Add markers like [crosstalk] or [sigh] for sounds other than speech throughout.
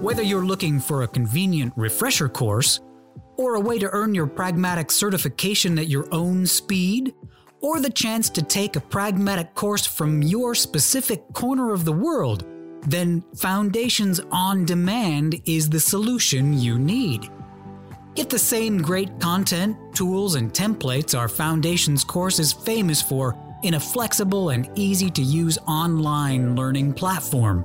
Whether you're looking for a convenient refresher course, or a way to earn your pragmatic certification at your own speed, or the chance to take a pragmatic course from your specific corner of the world, then Foundations on Demand is the solution you need. Get the same great content, tools, and templates our Foundations course is famous for in a flexible and easy to use online learning platform.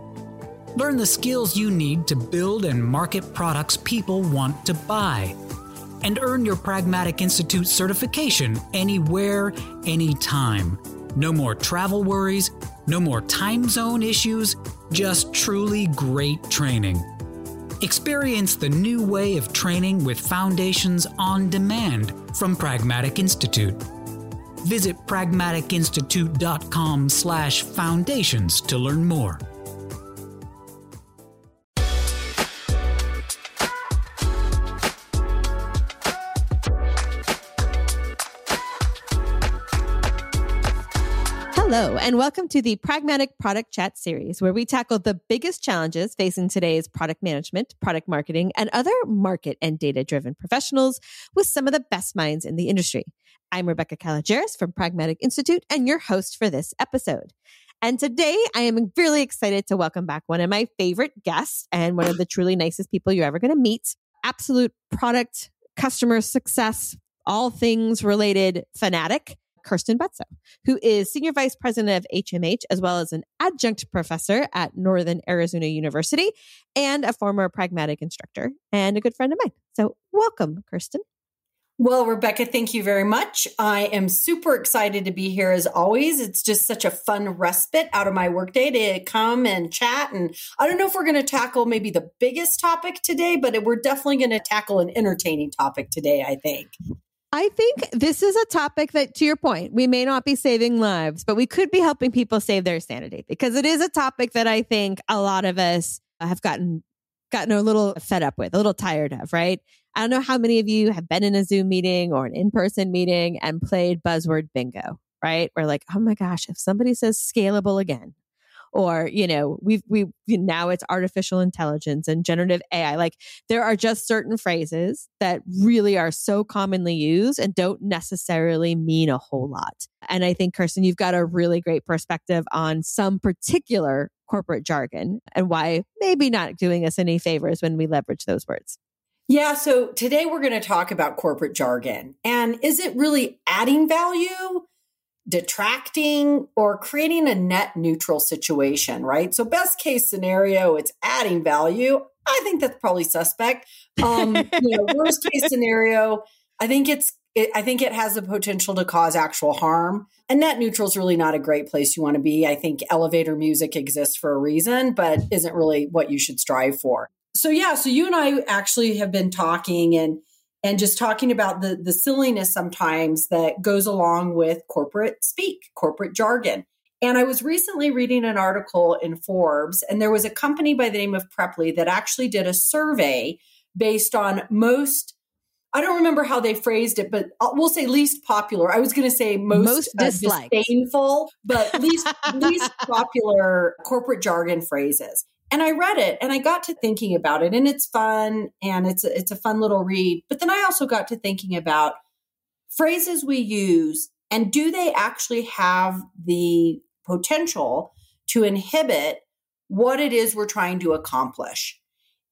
Learn the skills you need to build and market products people want to buy. And earn your Pragmatic Institute certification anywhere, anytime. No more travel worries, no more time zone issues, just truly great training. Experience the new way of training with Foundations on Demand from Pragmatic Institute. Visit pragmaticinstitute.com/foundations to learn more. Hello, and welcome to the Pragmatic Product Chat series, where we tackle the biggest challenges facing today's product management, product marketing, and other market and data driven professionals with some of the best minds in the industry. I'm Rebecca Kalogeris from Pragmatic Institute and your host for this episode. And today I am really excited to welcome back one of my favorite guests and one of the truly nicest people you're ever going to meet. Absolute product, customer success, all things related fanatic. Kirsten Butzow, who is Senior Vice President of HMH, as well as an adjunct professor at Northern Arizona University and a former pragmatic instructor and a good friend of mine. So, welcome, Kirsten. Well, Rebecca, thank you very much. I am super excited to be here as always. It's just such a fun respite out of my workday to come and chat. And I don't know if we're going to tackle maybe the biggest topic today, but we're definitely going to tackle an entertaining topic today, I think. I think this is a topic that, to your point, we may not be saving lives, but we could be helping people save their sanity because it is a topic that I think a lot of us have gotten gotten a little fed up with, a little tired of, right? I don't know how many of you have been in a Zoom meeting or an in-person meeting and played buzzword bingo, right? We're like, oh my gosh, if somebody says scalable again, or you know we've we now it's artificial intelligence and generative ai like there are just certain phrases that really are so commonly used and don't necessarily mean a whole lot and i think kirsten you've got a really great perspective on some particular corporate jargon and why maybe not doing us any favors when we leverage those words yeah, so today we're going to talk about corporate jargon. And is it really adding value? Detracting or creating a net neutral situation, right? So, best case scenario, it's adding value. I think that's probably suspect. Um, [laughs] you know, worst case scenario, I think it's it, I think it has the potential to cause actual harm. And net neutral is really not a great place you want to be. I think elevator music exists for a reason, but isn't really what you should strive for. So yeah, so you and I actually have been talking and and just talking about the the silliness sometimes that goes along with corporate speak, corporate jargon. And I was recently reading an article in Forbes, and there was a company by the name of Preply that actually did a survey based on most. I don't remember how they phrased it, but we'll say least popular. I was going to say most, most uh, disdainful, but least least popular corporate jargon phrases and I read it and I got to thinking about it and it's fun and it's a, it's a fun little read. But then I also got to thinking about phrases we use and do they actually have the potential to inhibit what it is we're trying to accomplish?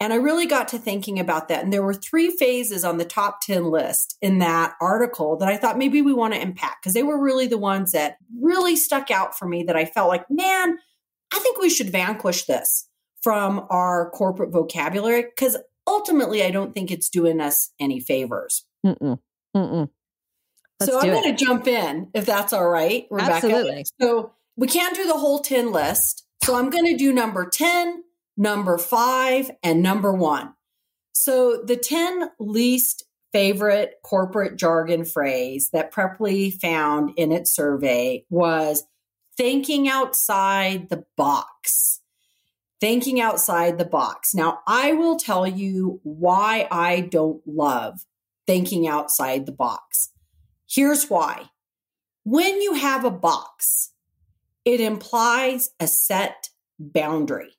And I really got to thinking about that. And there were three phases on the top 10 list in that article that I thought maybe we want to impact because they were really the ones that really stuck out for me that I felt like, man, I think we should vanquish this from our corporate vocabulary because ultimately I don't think it's doing us any favors. Mm-mm. Mm-mm. so I'm going to jump in if that's all right, Rebecca. Absolutely. So we can't do the whole 10 list. So I'm going to do number 10, number five, and number one. So the 10 least favorite corporate jargon phrase that Preply found in its survey was thinking outside the box thinking outside the box. Now, I will tell you why I don't love thinking outside the box. Here's why. When you have a box, it implies a set boundary.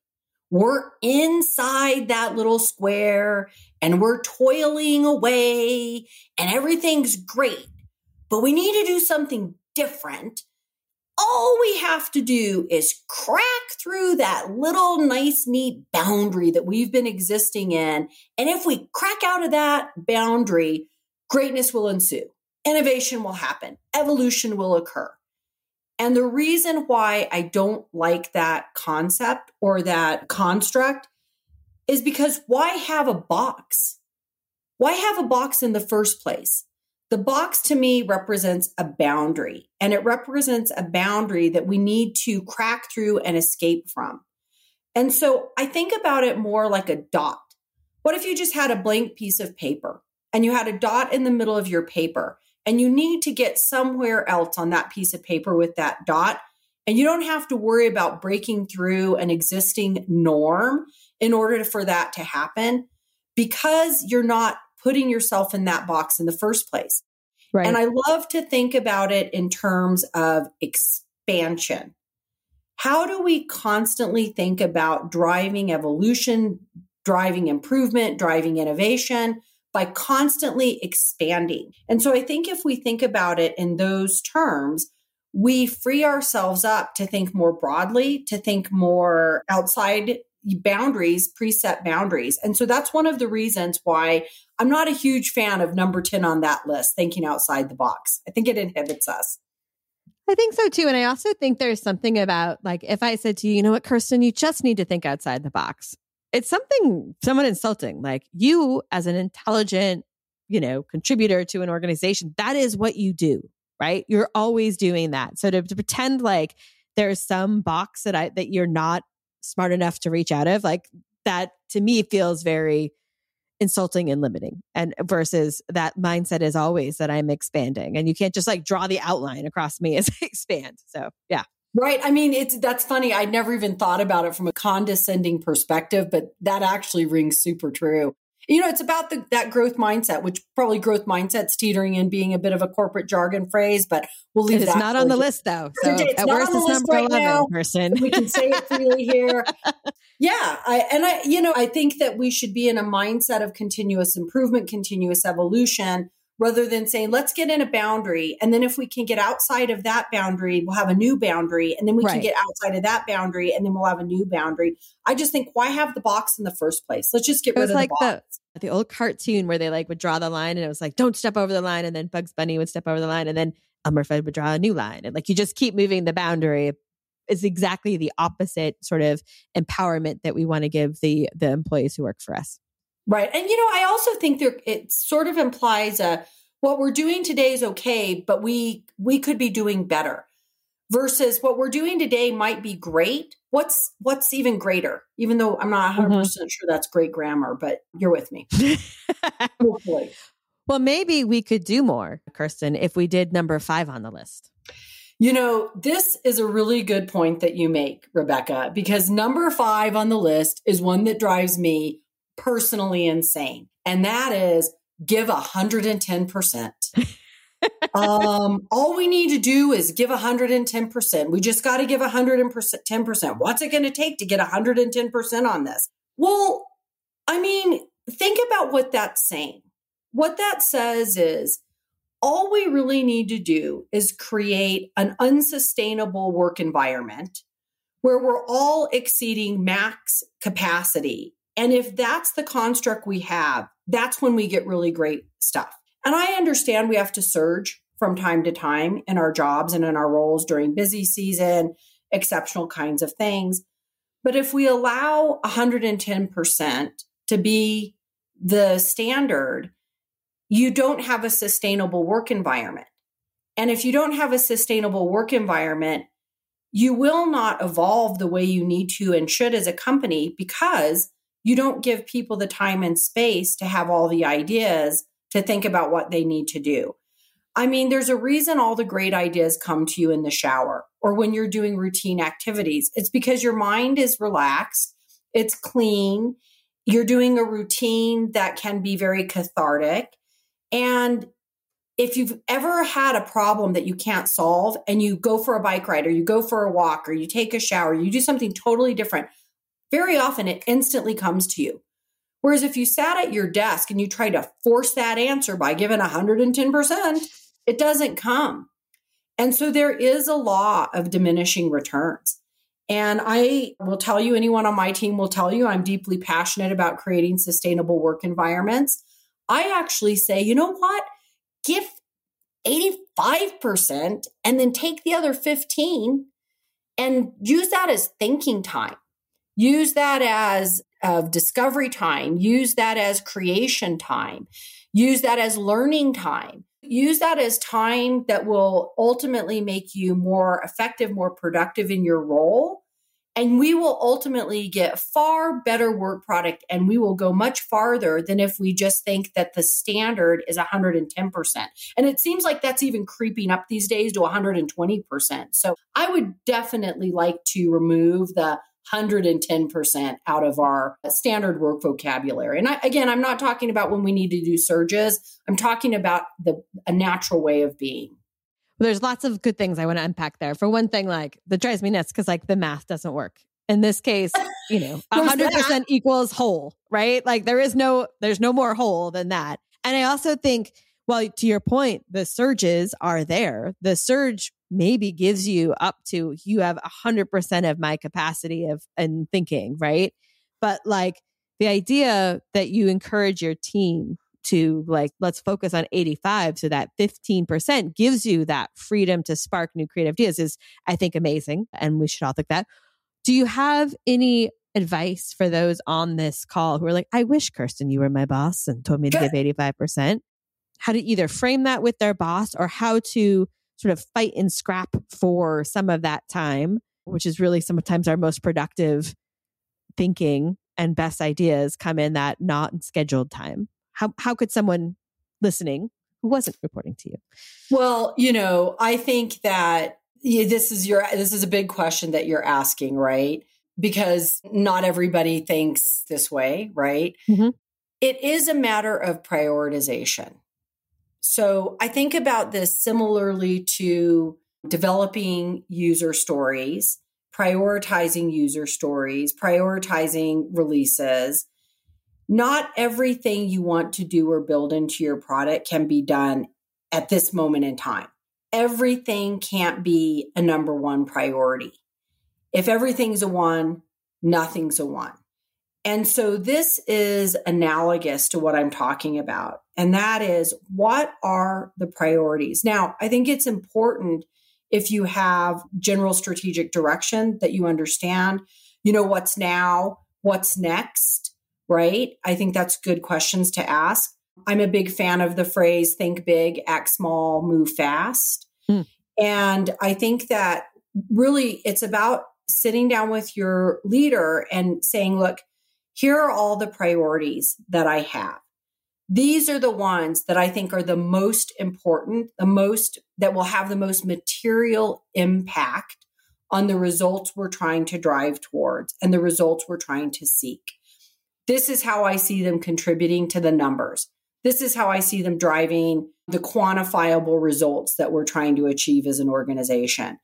we're inside that little square and we're toiling away and everything's great, but we need to do something different. All we have to do is crack through that little nice, neat boundary that we've been existing in. And if we crack out of that boundary, greatness will ensue, innovation will happen, evolution will occur. And the reason why I don't like that concept or that construct is because why have a box? Why have a box in the first place? The box to me represents a boundary, and it represents a boundary that we need to crack through and escape from. And so I think about it more like a dot. What if you just had a blank piece of paper and you had a dot in the middle of your paper and you need to get somewhere else on that piece of paper with that dot. And you don't have to worry about breaking through an existing norm in order for that to happen because you're not putting yourself in that box in the first place. Right. And I love to think about it in terms of expansion. How do we constantly think about driving evolution, driving improvement, driving innovation? by constantly expanding. And so I think if we think about it in those terms, we free ourselves up to think more broadly, to think more outside boundaries, preset boundaries. And so that's one of the reasons why I'm not a huge fan of number 10 on that list, thinking outside the box. I think it inhibits us. I think so too. And I also think there's something about like if I said to you, you know what, Kirsten, you just need to think outside the box it's something somewhat insulting. Like you, as an intelligent, you know, contributor to an organization, that is what you do, right? You're always doing that. So to, to pretend like there's some box that I that you're not smart enough to reach out of, like that to me feels very insulting and limiting. And versus that mindset is always that I'm expanding. And you can't just like draw the outline across me as [laughs] I expand. So yeah. Right. I mean, it's that's funny. I never even thought about it from a condescending perspective, but that actually rings super true. You know, it's about the, that growth mindset, which probably growth mindset's teetering in being a bit of a corporate jargon phrase, but we'll leave that. it's not on the list though. So it's not on the list right now. person. we can say it freely [laughs] here. Yeah. I, and I, you know, I think that we should be in a mindset of continuous improvement, continuous evolution rather than saying, let's get in a boundary. And then if we can get outside of that boundary, we'll have a new boundary. And then we right. can get outside of that boundary and then we'll have a new boundary. I just think, why have the box in the first place? Let's just get it rid of like the box. The, the old cartoon where they like would draw the line and it was like, don't step over the line. And then Bugs Bunny would step over the line and then Elmer Fudd would draw a new line. And like you just keep moving the boundary is exactly the opposite sort of empowerment that we want to give the the employees who work for us. Right. And, you know, I also think there, it sort of implies a, what we're doing today is okay, but we, we could be doing better versus what we're doing today might be great. What's, what's even greater? Even though I'm not 100% mm-hmm. sure that's great grammar, but you're with me. [laughs] Hopefully. Well, maybe we could do more, Kirsten, if we did number five on the list. You know, this is a really good point that you make, Rebecca, because number five on the list is one that drives me personally insane. And that is give 110%. [laughs] um, all we need to do is give 110%. We just got to give 110%. What's it going to take to get 110% on this? Well, I mean, think about what that's saying. What that says is all we really need to do is create an unsustainable work environment where we're all exceeding max capacity and if that's the construct we have, that's when we get really great stuff. And I understand we have to surge from time to time in our jobs and in our roles during busy season, exceptional kinds of things. But if we allow 110% to be the standard, you don't have a sustainable work environment. And if you don't have a sustainable work environment, you will not evolve the way you need to and should as a company because you don't give people the time and space to have all the ideas to think about what they need to do. I mean, there's a reason all the great ideas come to you in the shower or when you're doing routine activities. It's because your mind is relaxed, it's clean, you're doing a routine that can be very cathartic. And if you've ever had a problem that you can't solve and you go for a bike ride or you go for a walk or you take a shower, you do something totally different, very often it instantly comes to you. Whereas if you sat at your desk and you try to force that answer by giving 110%, it doesn't come. And so there is a law of diminishing returns. And I will tell you, anyone on my team will tell you, I'm deeply passionate about creating sustainable work environments. I actually say, you know what? Give 85% and then take the other 15 and use that as thinking time. Use that as of discovery time. Use that as creation time. Use that as learning time. Use that as time that will ultimately make you more effective, more productive in your role. And we will ultimately get far better work product and we will go much farther than if we just think that the standard is 110%. And it seems like that's even creeping up these days to 120%. So I would definitely like to remove the 110% out of our standard work vocabulary. And I, again, I'm not talking about when we need to do surges. I'm talking about the a natural way of being. There's lots of good things I want to unpack there. For one thing, like that drives me nuts because like the math doesn't work. In this case, you know, [laughs] hundred percent equals whole, right? Like there is no, there's no more whole than that. And I also think, well, to your point, the surges are there. The surge maybe gives you up to you have 100% of my capacity of and thinking right but like the idea that you encourage your team to like let's focus on 85 so that 15% gives you that freedom to spark new creative ideas is i think amazing and we should all think that. Do you have any advice for those on this call who are like i wish kirsten you were my boss and told me to give 85% how to either frame that with their boss or how to sort of fight and scrap for some of that time, which is really sometimes our most productive thinking and best ideas come in that not scheduled time. How how could someone listening who wasn't reporting to you? Well, you know, I think that this is your this is a big question that you're asking, right? Because not everybody thinks this way, right? Mm-hmm. It is a matter of prioritization. So I think about this similarly to developing user stories, prioritizing user stories, prioritizing releases. Not everything you want to do or build into your product can be done at this moment in time. Everything can't be a number one priority. If everything's a one, nothing's a one. And so this is analogous to what I'm talking about. And that is what are the priorities? Now, I think it's important if you have general strategic direction that you understand, you know, what's now, what's next, right? I think that's good questions to ask. I'm a big fan of the phrase think big, act small, move fast. Mm. And I think that really it's about sitting down with your leader and saying, look, here are all the priorities that I have. These are the ones that I think are the most important, the most that will have the most material impact on the results we're trying to drive towards and the results we're trying to seek. This is how I see them contributing to the numbers. This is how I see them driving the quantifiable results that we're trying to achieve as an organization.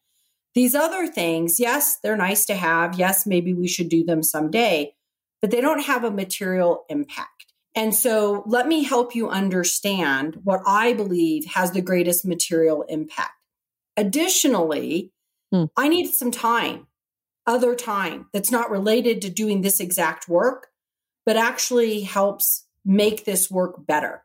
These other things, yes, they're nice to have. Yes, maybe we should do them someday but they don't have a material impact. And so let me help you understand what I believe has the greatest material impact. Additionally, hmm. I need some time, other time that's not related to doing this exact work, but actually helps make this work better.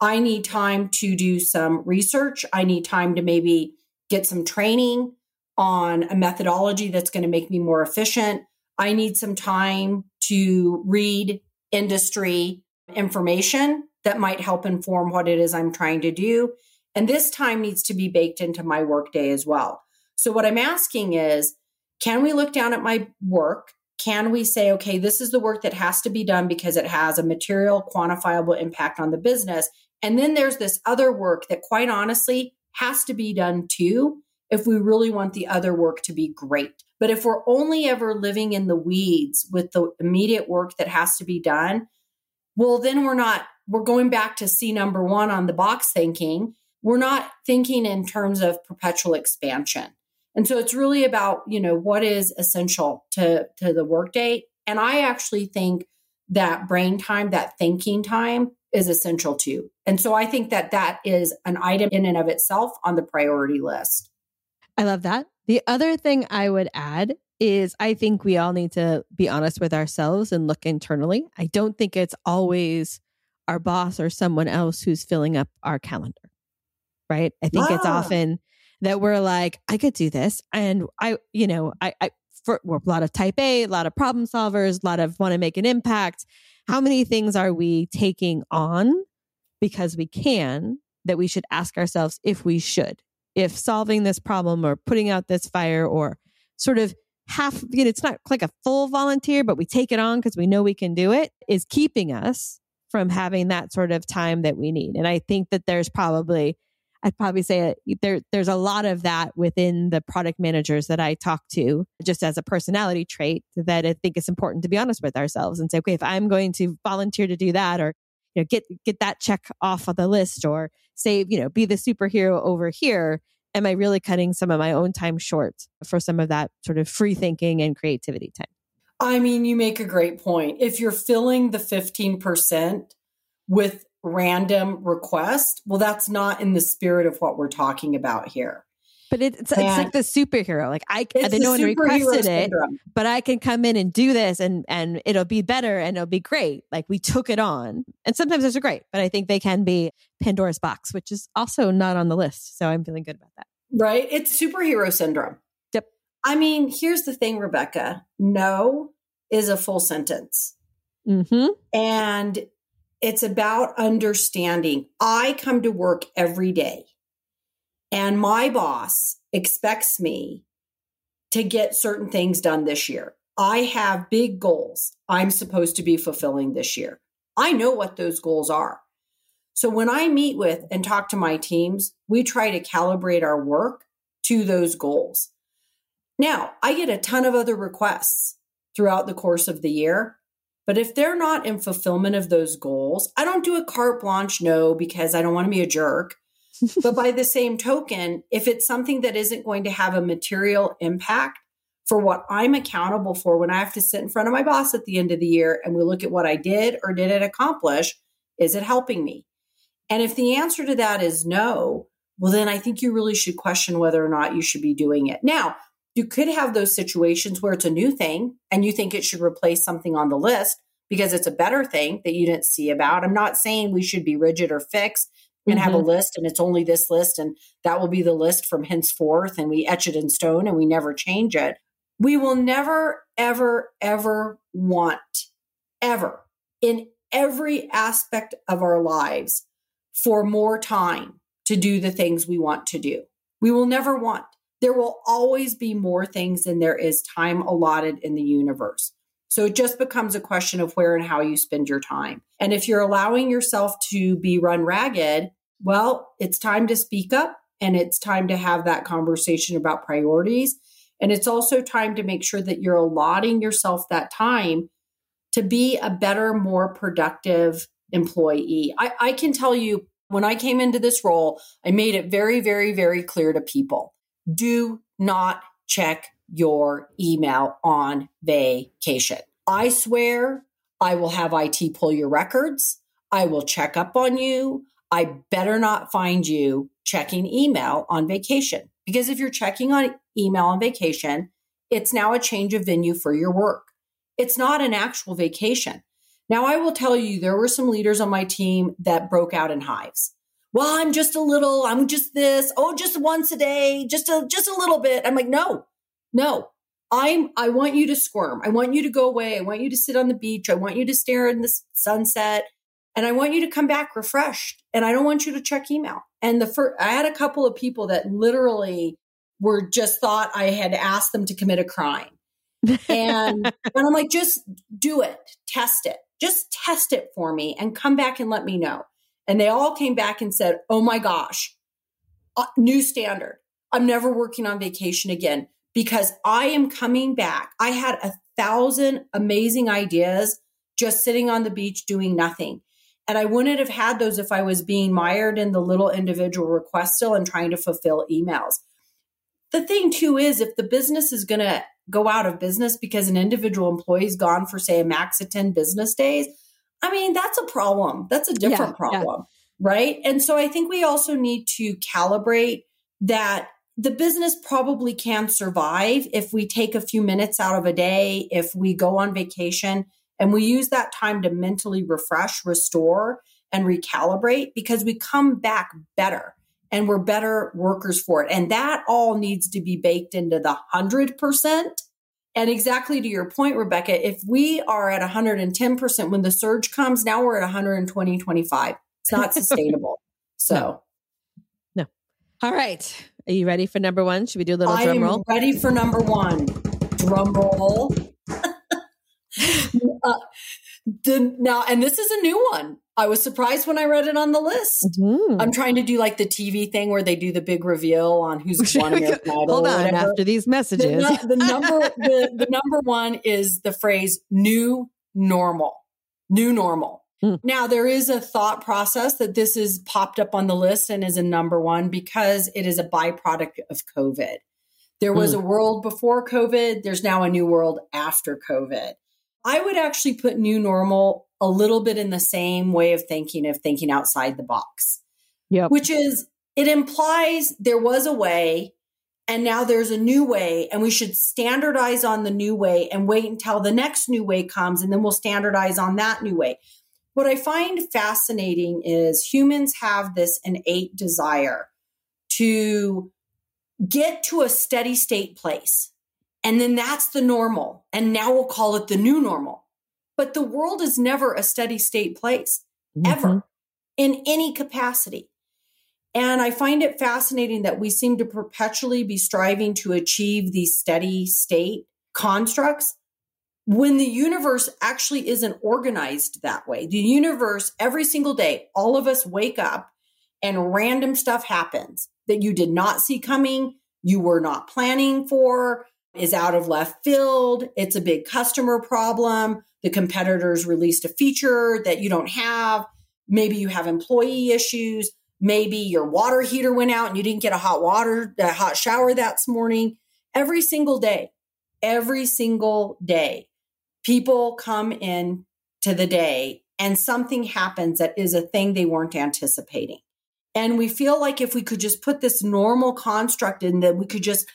I need time to do some research. I need time to maybe get some training on a methodology that's going to make me more efficient. I need some time to read industry information that might help inform what it is I'm trying to do. And this time needs to be baked into my workday as well. So, what I'm asking is can we look down at my work? Can we say, okay, this is the work that has to be done because it has a material, quantifiable impact on the business? And then there's this other work that, quite honestly, has to be done too if we really want the other work to be great. But if we're only ever living in the weeds with the immediate work that has to be done, well, then we're not, we're going back to C number one on the box thinking. We're not thinking in terms of perpetual expansion. And so it's really about, you know, what is essential to, to the workday And I actually think that brain time, that thinking time is essential too. And so I think that that is an item in and of itself on the priority list. I love that. The other thing I would add is I think we all need to be honest with ourselves and look internally. I don't think it's always our boss or someone else who's filling up our calendar. Right? I think it's ah. often that we're like, I could do this. And I, you know, I, I for a lot of type A, a lot of problem solvers, a lot of want to make an impact. How many things are we taking on because we can that we should ask ourselves if we should? If solving this problem or putting out this fire or sort of half, you know, it's not like a full volunteer, but we take it on because we know we can do it, is keeping us from having that sort of time that we need. And I think that there's probably, I'd probably say there, there's a lot of that within the product managers that I talk to, just as a personality trait that I think it's important to be honest with ourselves and say, okay, if I'm going to volunteer to do that or you know, get get that check off of the list or say, you know, be the superhero over here, am I really cutting some of my own time short for some of that sort of free thinking and creativity time? I mean, you make a great point. If you're filling the 15% with random request, well, that's not in the spirit of what we're talking about here. But it's, it's like the superhero. Like I, I didn't know one requested syndrome. it, but I can come in and do this, and and it'll be better, and it'll be great. Like we took it on, and sometimes those are great, but I think they can be Pandora's box, which is also not on the list. So I'm feeling good about that. Right? It's superhero syndrome. Yep. I mean, here's the thing, Rebecca no is a full sentence. Mm-hmm. And it's about understanding. I come to work every day, and my boss expects me to get certain things done this year. I have big goals I'm supposed to be fulfilling this year. I know what those goals are. So when I meet with and talk to my teams, we try to calibrate our work to those goals. Now, I get a ton of other requests throughout the course of the year, but if they're not in fulfillment of those goals, I don't do a carte blanche no because I don't want to be a jerk. [laughs] but by the same token, if it's something that isn't going to have a material impact for what I'm accountable for when I have to sit in front of my boss at the end of the year and we look at what I did or didn't accomplish, is it helping me? And if the answer to that is no, well, then I think you really should question whether or not you should be doing it. Now, you could have those situations where it's a new thing and you think it should replace something on the list because it's a better thing that you didn't see about. I'm not saying we should be rigid or fixed and mm-hmm. have a mm-hmm. list and it's only this list and that will be the list from henceforth and we etch it in stone and we never change it. We will never, ever, ever want, ever, in every aspect of our lives for more time to do the things we want to do. We will never want there will always be more things than there is time allotted in the universe. So it just becomes a question of where and how you spend your time. And if you're allowing yourself to be run ragged, well, it's time to speak up and it's time to have that conversation about priorities. And it's also time to make sure that you're allotting yourself that time to be a better, more productive employee. I, I can tell you when I came into this role, I made it very, very, very clear to people do not check your email on vacation. I swear I will have IT pull your records. I will check up on you. I better not find you checking email on vacation because if you're checking on email on vacation, it's now a change of venue for your work. It's not an actual vacation. Now, I will tell you, there were some leaders on my team that broke out in hives well, I'm just a little, I'm just this, oh, just once a day, just a just a little bit. I'm like, no, no. I'm I want you to squirm. I want you to go away. I want you to sit on the beach. I want you to stare in the sunset. And I want you to come back refreshed. And I don't want you to check email. And the first, I had a couple of people that literally were just thought I had asked them to commit a crime. And, [laughs] and I'm like, just do it, test it, just test it for me and come back and let me know. And they all came back and said, Oh my gosh, new standard. I'm never working on vacation again because I am coming back. I had a thousand amazing ideas just sitting on the beach doing nothing. And I wouldn't have had those if I was being mired in the little individual request still and trying to fulfill emails. the thing too is if the business is going to go out of business because an individual employee's gone for say a max of 10 business days, I mean, that's a problem. That's a different yeah, problem, yeah. right? And so I think we also need to calibrate that the business probably can survive if we take a few minutes out of a day, if we go on vacation and we use that time to mentally refresh, restore, and recalibrate because we come back better and we're better workers for it. And that all needs to be baked into the 100%. And exactly to your point, Rebecca, if we are at 110% when the surge comes, now we're at 120, 25. It's not [laughs] sustainable. So, no. no. All right. Are you ready for number one? Should we do a little I drum roll? ready for number one. Drum roll. [laughs] uh, the, now, and this is a new one. I was surprised when I read it on the list. Mm-hmm. I'm trying to do like the TV thing where they do the big reveal on who's won American Idol. Hold on, after these messages, the, the number the, the number one is the phrase "new normal." New normal. Mm. Now there is a thought process that this is popped up on the list and is a number one because it is a byproduct of COVID. There was mm. a world before COVID. There's now a new world after COVID. I would actually put new normal a little bit in the same way of thinking of thinking outside the box. Yeah. Which is it implies there was a way and now there's a new way and we should standardize on the new way and wait until the next new way comes and then we'll standardize on that new way. What I find fascinating is humans have this innate desire to get to a steady state place and then that's the normal. And now we'll call it the new normal. But the world is never a steady state place, mm-hmm. ever, in any capacity. And I find it fascinating that we seem to perpetually be striving to achieve these steady state constructs when the universe actually isn't organized that way. The universe, every single day, all of us wake up and random stuff happens that you did not see coming, you were not planning for, is out of left field. It's a big customer problem. The competitors released a feature that you don't have. Maybe you have employee issues. Maybe your water heater went out and you didn't get a hot water, a hot shower that morning. Every single day, every single day, people come in to the day and something happens that is a thing they weren't anticipating. And we feel like if we could just put this normal construct in, that we could just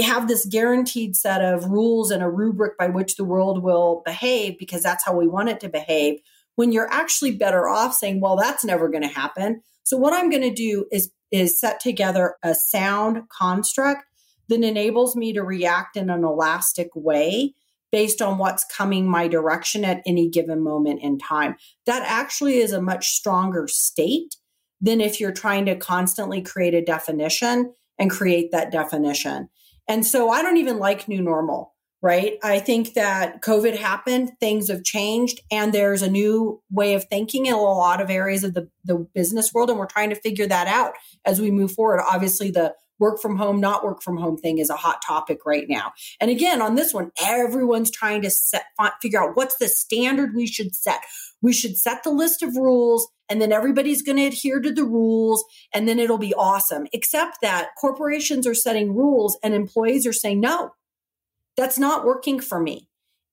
have this guaranteed set of rules and a rubric by which the world will behave because that's how we want it to behave when you're actually better off saying well that's never going to happen. So what i'm going to do is is set together a sound construct that enables me to react in an elastic way based on what's coming my direction at any given moment in time. That actually is a much stronger state than if you're trying to constantly create a definition and create that definition and so I don't even like new normal, right? I think that COVID happened, things have changed, and there's a new way of thinking in a lot of areas of the, the business world. And we're trying to figure that out as we move forward. Obviously, the work from home, not work from home thing is a hot topic right now. And again, on this one, everyone's trying to set, figure out what's the standard we should set. We should set the list of rules and then everybody's going to adhere to the rules and then it'll be awesome. Except that corporations are setting rules and employees are saying, no, that's not working for me.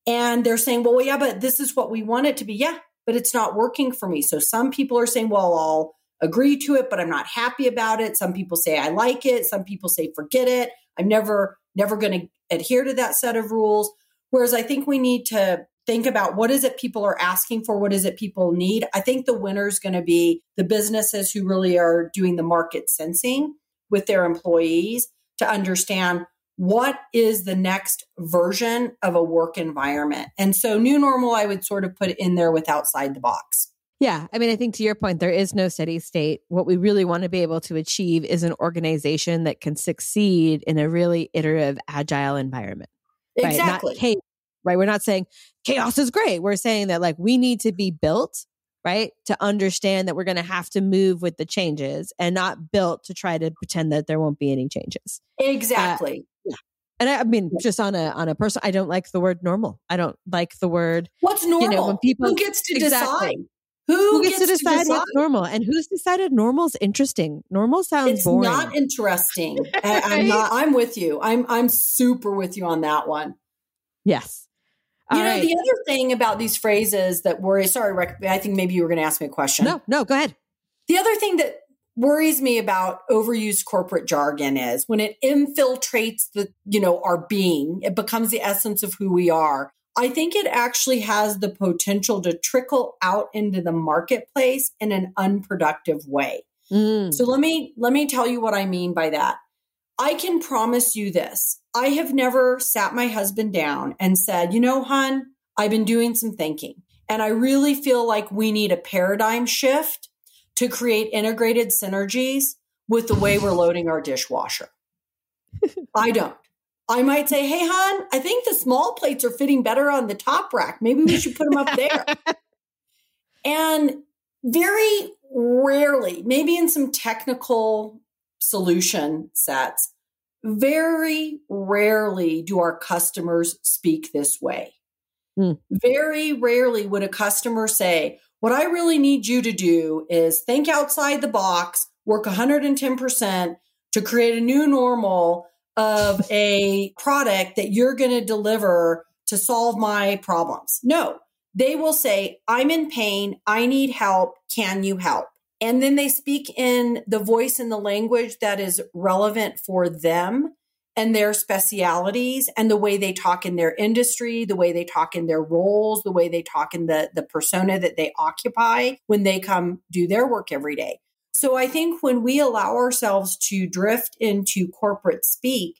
And they're saying, well, yeah, but this is what we want it to be. Yeah, but it's not working for me. So some people are saying, well, I'll agree to it, but I'm not happy about it. Some people say I like it. Some people say forget it. I'm never, never going to adhere to that set of rules. Whereas I think we need to think about what is it people are asking for what is it people need i think the winner is going to be the businesses who really are doing the market sensing with their employees to understand what is the next version of a work environment and so new normal i would sort of put in there with outside the box yeah. I mean, I think to your point, there is no steady state. What we really want to be able to achieve is an organization that can succeed in a really iterative, agile environment. Exactly. Right? Not right? We're not saying chaos is great. We're saying that like we need to be built, right? To understand that we're going to have to move with the changes and not built to try to pretend that there won't be any changes. Exactly. Uh, yeah. And I, I, mean, just on a on a person, I don't like the word normal. I don't like the word. What's normal? You know, when people who gets to exactly. decide Who, Who gets, gets, to decide, decide? what's normal? And who's decided normal's interesting? Normal sounds It's boring. not interesting. [laughs] I, I'm not. I'm with you. I'm I'm super with you on that one. yes. You know, right. the other thing about these phrases that worry. Sorry, Rick, I think maybe you were going to ask me a question. no, no, go ahead. The other thing that worries me about overused corporate jargon is when it infiltrates the, you know, our being, it becomes the essence of who we are. I think it actually has the potential to trickle out into the marketplace in an unproductive way. Mm. So let me let me tell you what I mean by that. I can promise you this. I have never sat my husband down and said, "You know, hon, I've been doing some thinking, and I really feel like we need a paradigm shift to create integrated synergies with the way we're loading our dishwasher." [laughs] I don't. I might say, "Hey, hon, I think the small plates are fitting better on the top rack. Maybe we should put them up there." [laughs] And very rarely, maybe in some technical solution sets, very rarely do our customers speak this way. Hmm. Very rarely would a customer say, What I really need you to do is think outside the box, work 110% to create a new normal of [laughs] a product that you're going to deliver to solve my problems. No, they will say, I'm in pain. I need help. Can you help? And then they speak in the voice and the language that is relevant for them and their specialities and the way they talk in their industry, the way they talk in their roles, the way they talk in the, the persona that they occupy when they come do their work every day. So I think when we allow ourselves to drift into corporate speak,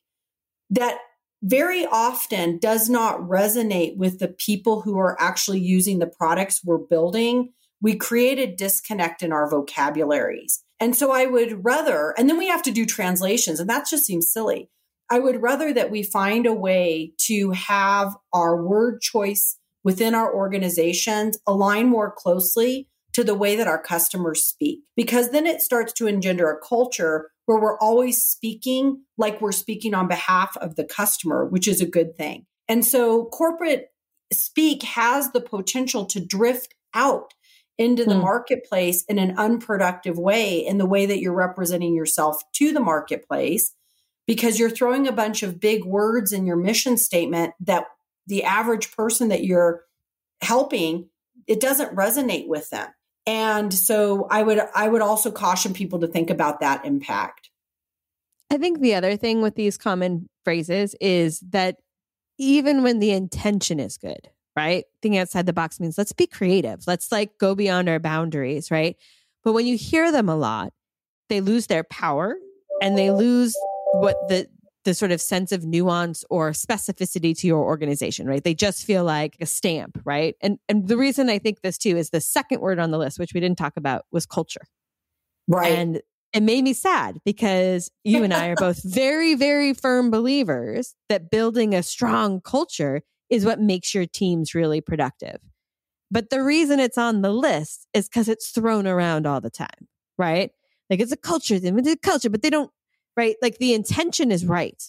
that very often does not resonate with the people who are actually using the products we're building. We create a disconnect in our vocabularies. And so I would rather, and then we have to do translations, and that just seems silly. I would rather that we find a way to have our word choice within our organizations align more closely to the way that our customers speak, because then it starts to engender a culture where we're always speaking like we're speaking on behalf of the customer, which is a good thing. And so corporate speak has the potential to drift out into the Hmm. marketplace in an unproductive way in the way that you're representing yourself to the marketplace because you're throwing a bunch of big words in your mission statement that the average person that you're helping it doesn't resonate with them and so i would i would also caution people to think about that impact I think the other thing with these common phrases is that even when the intention is good, right? Thinking outside the box means let's be creative. Let's like go beyond our boundaries, right? But when you hear them a lot, they lose their power and they lose what the the sort of sense of nuance or specificity to your organization, right? They just feel like a stamp, right? And and the reason I think this too is the second word on the list, which we didn't talk about, was culture. right And it made me sad because you and I are both [laughs] very, very firm believers that building a strong culture is what makes your teams really productive. But the reason it's on the list is because it's thrown around all the time, right? Like it's a culture, it's a culture, but they don't, right? Like the intention is right,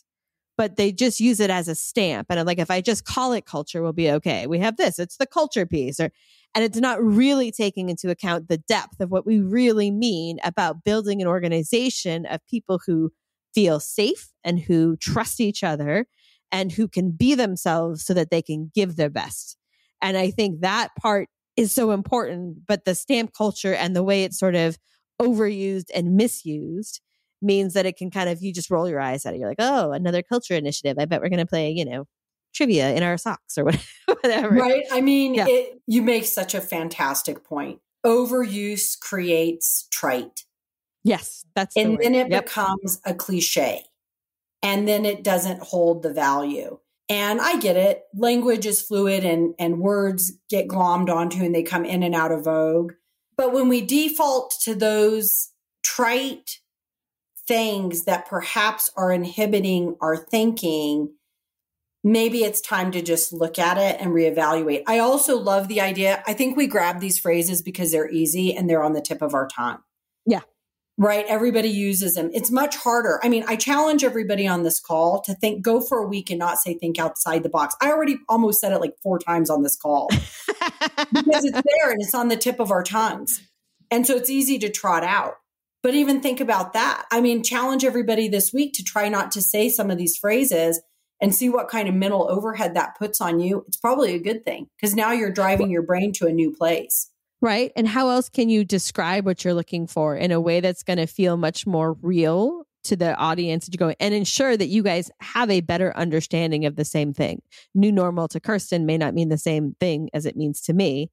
but they just use it as a stamp. And I'm like, if I just call it culture, we'll be okay. We have this, it's the culture piece, or and it's not really taking into account the depth of what we really mean about building an organization of people who feel safe and who trust each other and who can be themselves so that they can give their best. And I think that part is so important. But the stamp culture and the way it's sort of overused and misused means that it can kind of, you just roll your eyes at it. You're like, oh, another culture initiative. I bet we're going to play, you know, trivia in our socks or [laughs] whatever. right i mean Yeah. it, you make such a fantastic point overuse creates trite Yes, that's the and word. then it Yep. becomes a cliche and then it doesn't hold the value. And i get it. Language is fluid and and words get glommed onto and they come in and out of vogue. But when we default to those trite things that perhaps are inhibiting our thinking maybe it's time to just look at it and reevaluate. I also love the idea i think we grab these phrases because they're easy and they're on the tip of our tongue right? Everybody uses them. It's much harder. I mean, I challenge everybody on this call to think, go for a week and not say think outside the box. I already almost said it like four times on this call [laughs] because it's there and it's on the tip of our tongues. And so it's easy to trot out. But even think about that. I mean, challenge everybody this week to try not to say some of these phrases and see what kind of mental overhead that puts on you. It's probably a good thing because now you're driving your brain to a new place. Right. And how else can you describe what you're looking for in a way that's going to feel much more real to the audience that you go and ensure that you guys have a better understanding of the same thing. New normal to Kirsten may not mean the same thing as it means to me.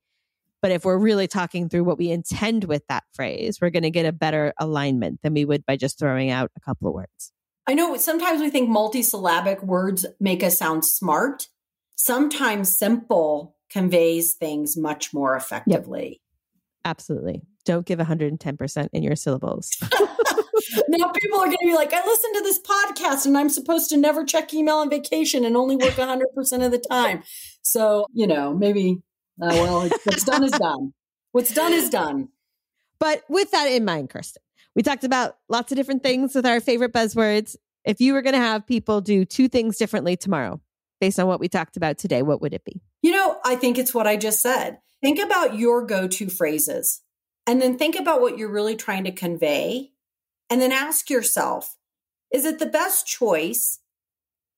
But if we're really talking through what we intend with that phrase, we're going to get a better alignment than we would by just throwing out a couple of words. I know sometimes we think multisyllabic words make us sound smart. Sometimes simple conveys things much more effectively. Yep. Absolutely. Don't give 110% in your syllables. [laughs] [laughs] now people are going to be like, I listened to this podcast and I'm supposed to never check email on vacation and only work 100% of the time. So, you know, maybe, uh, well, what's done is done. What's done is done. But with that in mind, Kirsten, we talked about lots of different things with our favorite buzzwords. If you were going to have people do two things differently tomorrow, based on what we talked about today, what would it be? You know, I think it's what I just said. Think about your go to phrases and then think about what you're really trying to convey. And then ask yourself, is it the best choice?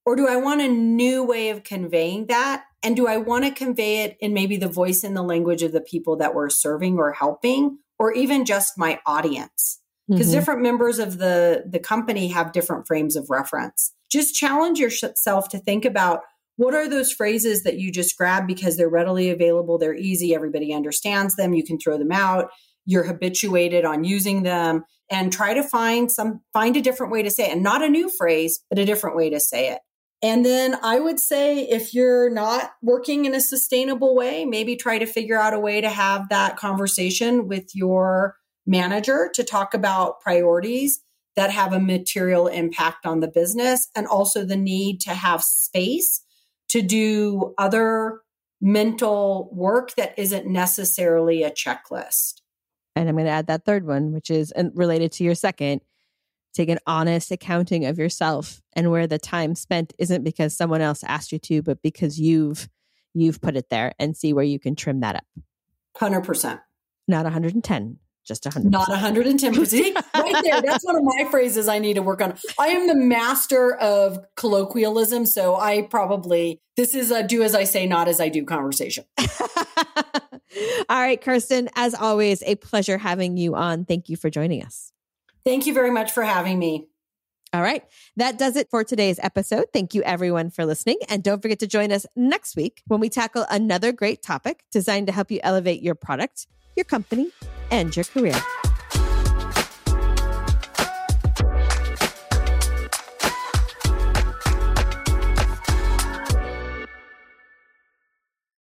Or do I want a new way of conveying that? And do I want to convey it in maybe the voice and the language of the people that we're serving or helping, or even just my audience? Because mm-hmm. different members of the, the company have different frames of reference. Just challenge yourself to think about what are those phrases that you just grab because they're readily available, they're easy, everybody understands them, you can throw them out, you're habituated on using them and try to find some find a different way to say it and not a new phrase, but a different way to say it. And then I would say if you're not working in a sustainable way, maybe try to figure out a way to have that conversation with your manager to talk about priorities that have a material impact on the business and also the need to have space to do other mental work that isn't necessarily a checklist. And I'm going to add that third one, which is related to your second. Take an honest accounting of yourself and where the time spent isn't because someone else asked you to, but because you've you've put it there and see where you can trim that up. 100%. Not 110, just 100 not 110 see? [laughs] Right there. That's one of my phrases i need to work on. I am the master of colloquialism so i probably this is a do as i say not as i do conversation. [laughs] All right kirsten as always a pleasure having you on. Thank you for joining us. Thank you very much for having me all right. That does it for today's episode. Thank you everyone for listening. And don't forget to join us next week when we tackle another great topic designed to help you elevate your product, your company, and your career.